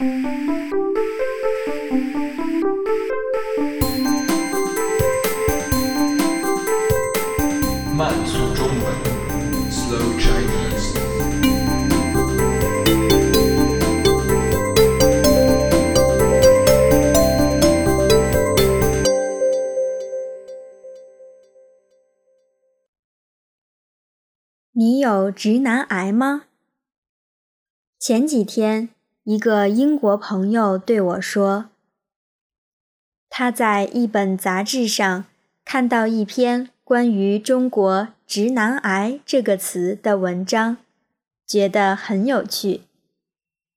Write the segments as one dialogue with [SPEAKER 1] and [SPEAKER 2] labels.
[SPEAKER 1] 慢速中文，Slow Chinese。
[SPEAKER 2] 你有直男癌吗？前几天，一个英国朋友对我说，他在一本杂志上看到一篇关于中国“直男癌”这个词的文章，觉得很有趣。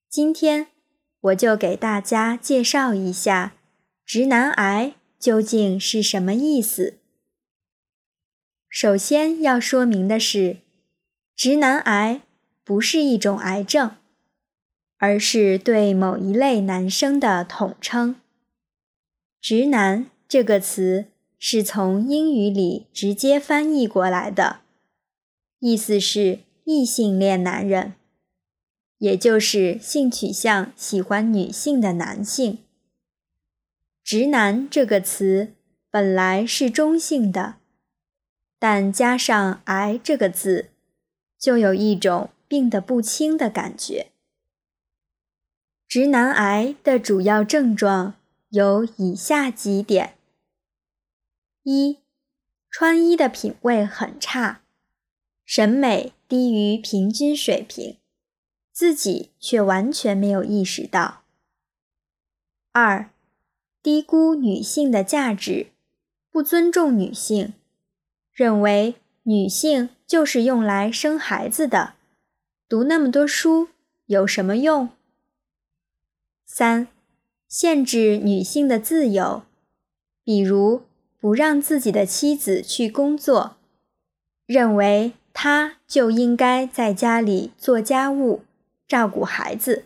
[SPEAKER 2] 今天，我就给大家介绍一下“直男癌”究竟是什么意思。首先要说明的是，直男癌不是一种癌症。而是对某一类男生的统称。直男这个词是从英语里直接翻译过来的，意思是异性恋男人，也就是性取向喜欢女性的男性。直男这个词本来是中性的，但加上“癌”这个字，就有一种病得不轻的感觉。直男癌的主要症状有以下几点：一、穿衣的品味很差，审美低于平均水平，自己却完全没有意识到；二、低估女性的价值，不尊重女性，认为女性就是用来生孩子的，读那么多书有什么用？三、限制女性的自由，比如不让自己的妻子去工作，认为她就应该在家里做家务、照顾孩子。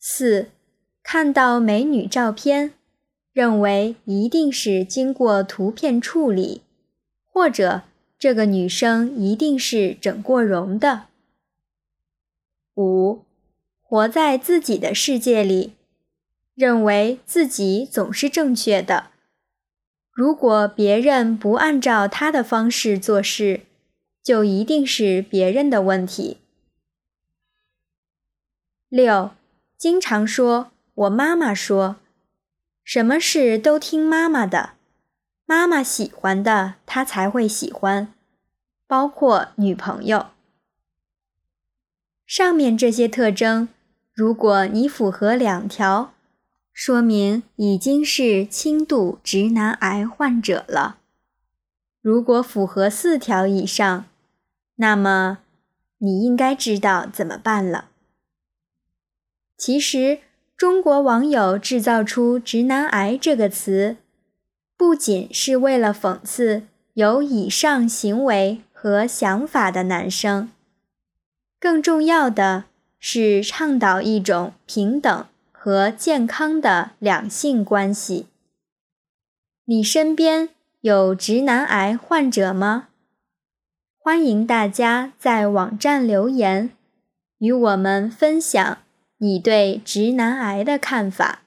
[SPEAKER 2] 四、看到美女照片，认为一定是经过图片处理，或者这个女生一定是整过容的。五。活在自己的世界里，认为自己总是正确的。如果别人不按照他的方式做事，就一定是别人的问题。六，经常说“我妈妈说”，什么事都听妈妈的，妈妈喜欢的他才会喜欢，包括女朋友。上面这些特征。如果你符合两条，说明已经是轻度直男癌患者了。如果符合四条以上，那么你应该知道怎么办了。其实，中国网友制造出“直男癌”这个词，不仅是为了讽刺有以上行为和想法的男生，更重要的。是倡导一种平等和健康的两性关系。你身边有直男癌患者吗？欢迎大家在网站留言，与我们分享你对直男癌的看法。